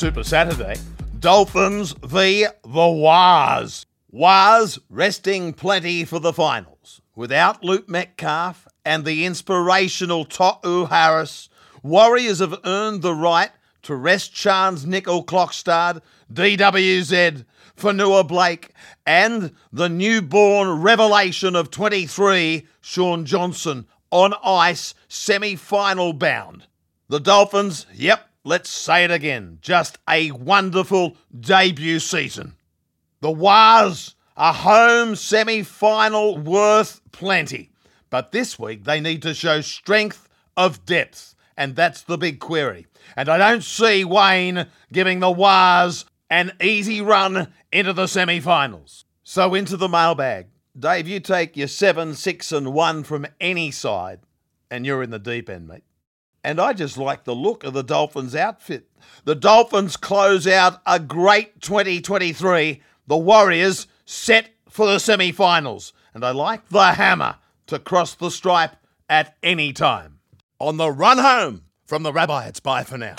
Super Saturday, Dolphins v. the Wars. Wars resting plenty for the finals. Without Luke Metcalf and the inspirational Tohu Harris, Warriors have earned the right to rest Charnze Nicoll-Klokstad, DWZ, Fonua Blake, and the newborn revelation of 23, Shaun Johnson, on ice, semi final bound. The Dolphins, yep, let's say it again, just a wonderful debut season. The Wars, a home semi final worth plenty. But this week they need to show strength of depth, and that's the big query. And I don't see Wayne giving the Wars an easy run into the semi finals. So into the mailbag. Dave, you take your seven, six, and one from any side, and you're in the deep end, mate. And I just like the look of the Dolphins outfit. The Dolphins close out a great 2023. The Warriors set for the semi finals. And I like the hammer to cross the stripe at any time. On the run home from the Rabbi, it's bye for now.